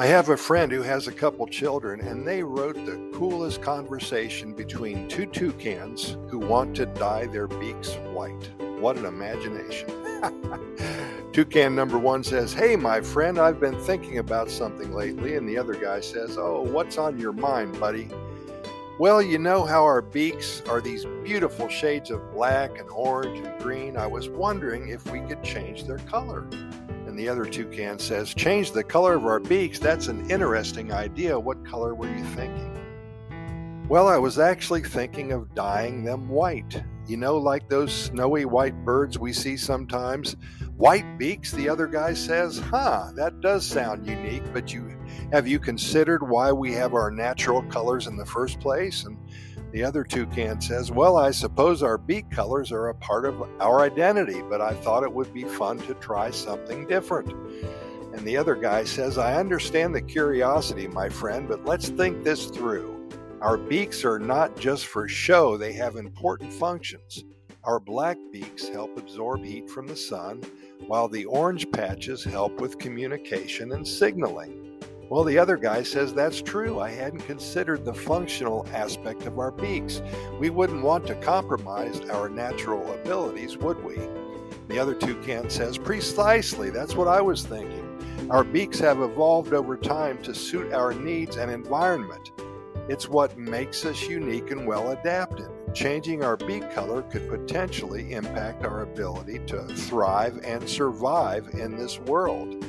I have a friend who has a couple children, and they wrote the coolest conversation between two toucans who want to dye their beaks white. What an imagination. Toucan number one says, Hey, my friend, I've been thinking about something lately. And the other guy says, Oh, what's on your mind, buddy? Well, you know how our beaks are these beautiful shades of black and orange and green. I was wondering if we could change their color. And the other toucan says, Change the color of our beaks? That's an interesting idea. What color were you thinking? Well, I was actually thinking of dyeing them white. You know, like those snowy white birds we see sometimes? White beaks, the other guy says. Huh, that does sound unique, but you have you considered why we have our natural colors in the first place? And the other toucan says, Well, I suppose our beak colors are a part of our identity, but I thought it would be fun to try something different. And the other guy says, I understand the curiosity, my friend, but let's think this through. Our beaks are not just for show, they have important functions. Our black beaks help absorb heat from the sun, while the orange patches help with communication and signaling. Well, the other guy says that's true. I hadn't considered the functional aspect of our beaks. We wouldn't want to compromise our natural abilities, would we? The other toucan says, Precisely, that's what I was thinking. Our beaks have evolved over time to suit our needs and environment. It's what makes us unique and well adapted. Changing our beak color could potentially impact our ability to thrive and survive in this world.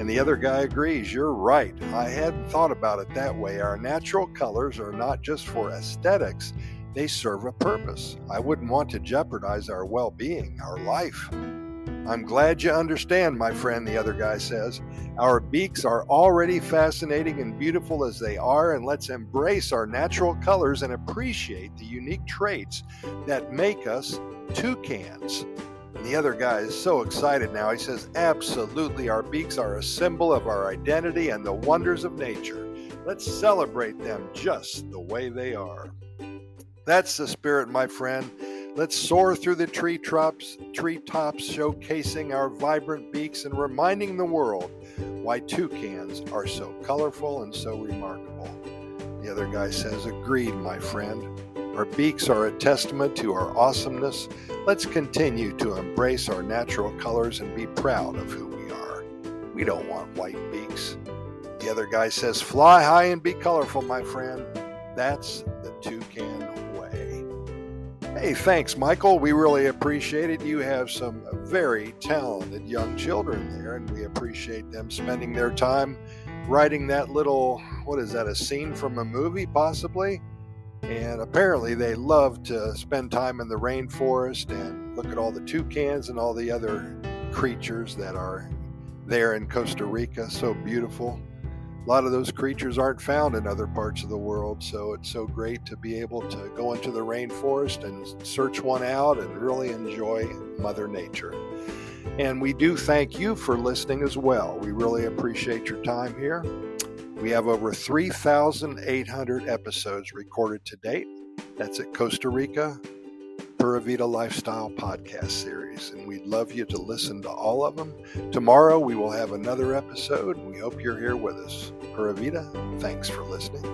And the other guy agrees, You're right. I hadn't thought about it that way. Our natural colors are not just for aesthetics, they serve a purpose. I wouldn't want to jeopardize our well being, our life. I'm glad you understand, my friend, the other guy says. Our beaks are already fascinating and beautiful as they are, and let's embrace our natural colors and appreciate the unique traits that make us toucans. The other guy is so excited now. He says, Absolutely, our beaks are a symbol of our identity and the wonders of nature. Let's celebrate them just the way they are. That's the spirit, my friend. Let's soar through the tree tops, tree tops, showcasing our vibrant beaks and reminding the world why toucans are so colorful and so remarkable. The other guy says, Agreed, my friend. Our beaks are a testament to our awesomeness. Let's continue to embrace our natural colors and be proud of who we are. We don't want white beaks. The other guy says, Fly high and be colorful, my friend. That's the toucan way. Hey, thanks, Michael. We really appreciate it. You have some very talented young children there, and we appreciate them spending their time writing that little, what is that, a scene from a movie, possibly? And apparently, they love to spend time in the rainforest and look at all the toucans and all the other creatures that are there in Costa Rica. So beautiful. A lot of those creatures aren't found in other parts of the world, so it's so great to be able to go into the rainforest and search one out and really enjoy Mother Nature. And we do thank you for listening as well. We really appreciate your time here. We have over 3,800 episodes recorded to date. That's at Costa Rica Pura Vida Lifestyle podcast series, and we'd love you to listen to all of them. Tomorrow we will have another episode, and we hope you're here with us. Pura Vida, thanks for listening.